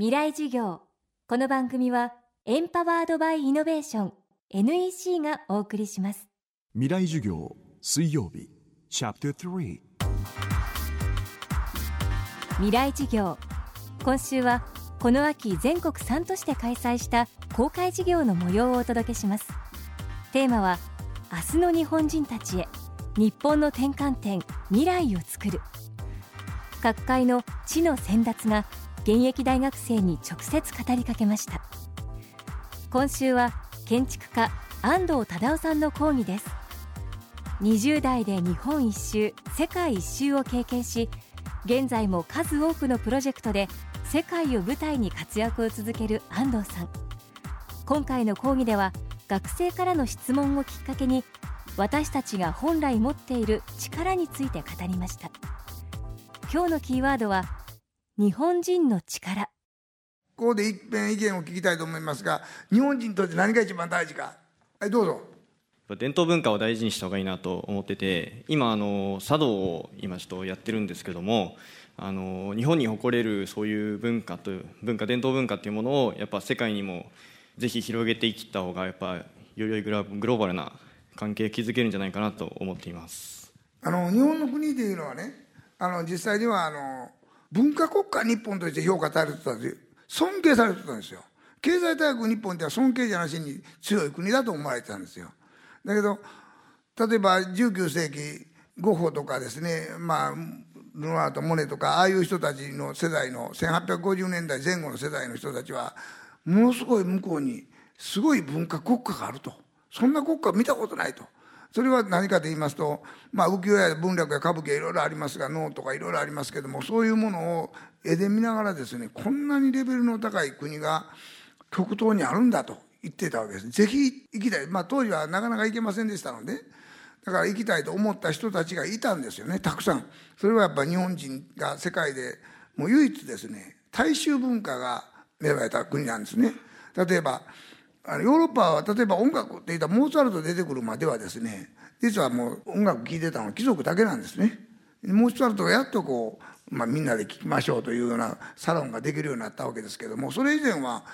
未来授業。この番組はエンパワードバイイノベーション NEC がお送りします。未来授業水曜日チャプター3未来授業。今週はこの秋全国3都市で開催した公開授業の模様をお届けします。テーマは明日の日本人たちへ日本の転換点未来を作る。各界の知の先達が現役大学生に直接語りかけました。今週は建築家安藤忠雄さんの講義です。20代で日本一周世界一周を経験し現在も数多くのプロジェクトで世界を舞台に活躍を続ける安藤さん。今回の講義では学生からの質問をきっかけに私たちが本来持っている力について語りました。今日のキーワードは日本人の力。ここで一遍意見を聞きたいと思いますが日本人にとって何が一番大事か。はいどうぞ。伝統文化を大事にした方がいいなと思ってて今あの茶道を今ちょっとやってるんですけどもあの日本に誇れるそういう文化と文化伝統文化っていうものをやっぱ世界にもぜひ広げていった方がやっぱよりよいグローバルな関係を築けるんじゃないかなと思っています。あの日本の国というのはねあの実際にはあの文化国家日本として評価されてたんで尊敬されてたんですよ。経済大国日本では尊敬じゃなしに強い国だと思われてたんですよ。だけど例えば19世紀ゴッホとかですねまあルノワーとモネとかああいう人たちの世代の1850年代前後の世代の人たちはものすごい向こうにすごい文化国家があると。そんな国家見たことないと。それは何かと言いますと、まあ、浮世絵や文楽や歌舞伎はいろいろありますが能とかいろいろありますけどもそういうものを絵で見ながらですねこんなにレベルの高い国が極東にあるんだと言ってたわけです。ぜひ行きたい、まあ、当時はなかなか行けませんでしたのでだから行きたいと思った人たちがいたんですよねたくさん。それはやっぱ日本人が世界でもう唯一ですね大衆文化が芽生えた国なんですね。例えばあのヨーロッパは例えば音楽って言ったモーツァルト出てくるまではですね実はもう音楽聴いてたのは貴族だけなんですね。モーツァルトがやっとこう、まあ、みんなで聴きましょうというようなサロンができるようになったわけですけどもそれ以前は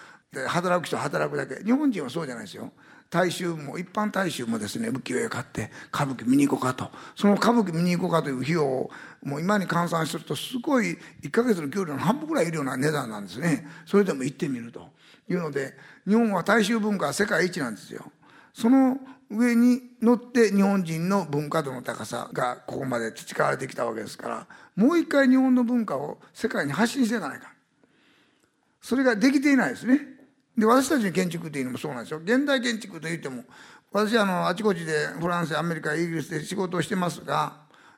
働く人は働くだけ。日本人はそうじゃないですよ。大衆も一般大衆もですね浮世絵買って歌舞伎見に行こうかと。その歌舞伎見に行こうかという費用をもう今に換算するとすごい1か月の給料の半分ぐらいいるような値段なんですね。それでも行ってみると。いうので日本は大衆文化は世界一なんですよ。その上に乗って日本人の文化度の高さがここまで培われてきたわけですからもう一回日本の文化を世界に発信していかないかそれができていないですね。で私たちの建築っていうのもそうなんですよ。現代建築といっても私はあのあちこちでフランスやアメリカイギリスで仕事をしてますが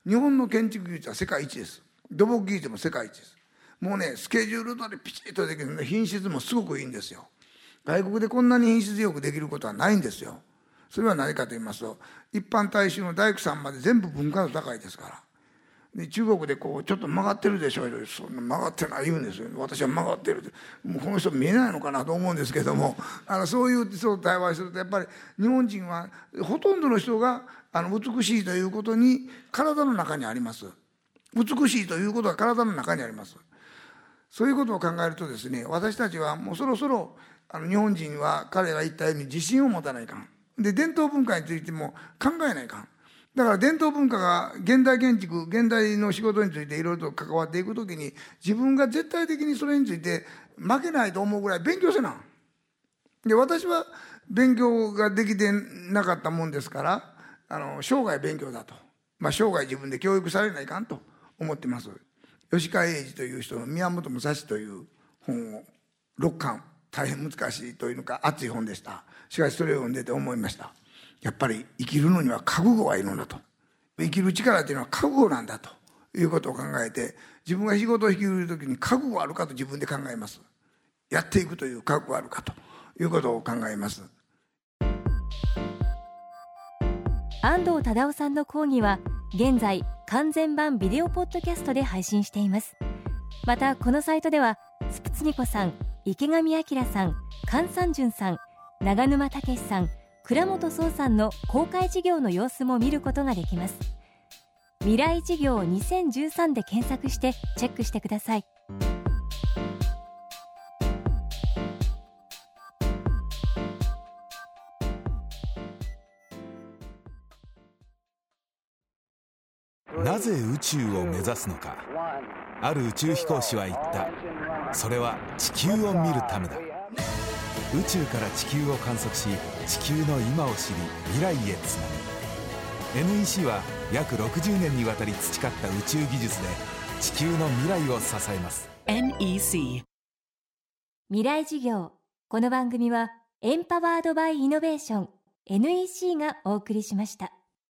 日本の建築技術は世界一です。土木技術も世界一です。もうねスケジュール通りピチッとできるので品質もすごくいいんですよ。外国でこんなに品質よくできることはないんですよ。それは何かと言いますと一般大衆の大工さんまで全部文化度高いですから。で中国でこうちょっと曲がってるでしょうそんな曲がってない言うんですよ。私は曲がってるって。もうこの人見えないのかなと思うんですけども。あのそういうそう対話するとやっぱり日本人はほとんどの人があの美しいということに体の中にあります。美しいということは体の中にあります。そういうことを考えるとですね私たちはもうそろそろあの日本人は彼が言ったように自信を持たないかん。で伝統文化についても考えないかん。だから伝統文化が現代建築現代の仕事についていろいろと関わっていく時に自分が絶対的にそれについて負けないと思うぐらい勉強せな。で私は勉強ができてなかったもんですからあの生涯勉強だと、まあ、生涯自分で教育されないかんと思ってます。吉川英治という人の「宮本武蔵」という本を6巻。大変難しいというのか熱い本でした。しかしそれを読んでて思いました。やっぱり生きるのには覚悟がいるんだと。生きる力というのは覚悟なんだと。いうことを考えて自分が仕事を引き受ける時に覚悟あるかと自分で考えます。やっていくという覚悟あるかと。いうことを考えます。安藤忠雄さんの講義は現在完全版ビデオポッドキャストで配信しています。またこのサイトではスプツニコさん池上彰さん菅三淳さん長沼武さん倉本壮さんの公開事業の様子も見ることができます。未来事業2013で検索してチェックしてください。なぜ宇宙を目指すのか。ある宇宙飛行士は言った。それは地球を見るためだ。宇宙から地球を観測し地球の今を知り未来へつなぐ。NEC は約60年にわたり培った宇宙技術で地球の未来を支えます。NEC 未来事業。この番組はエンパワードバイイノベーション。NEC がお送りしました。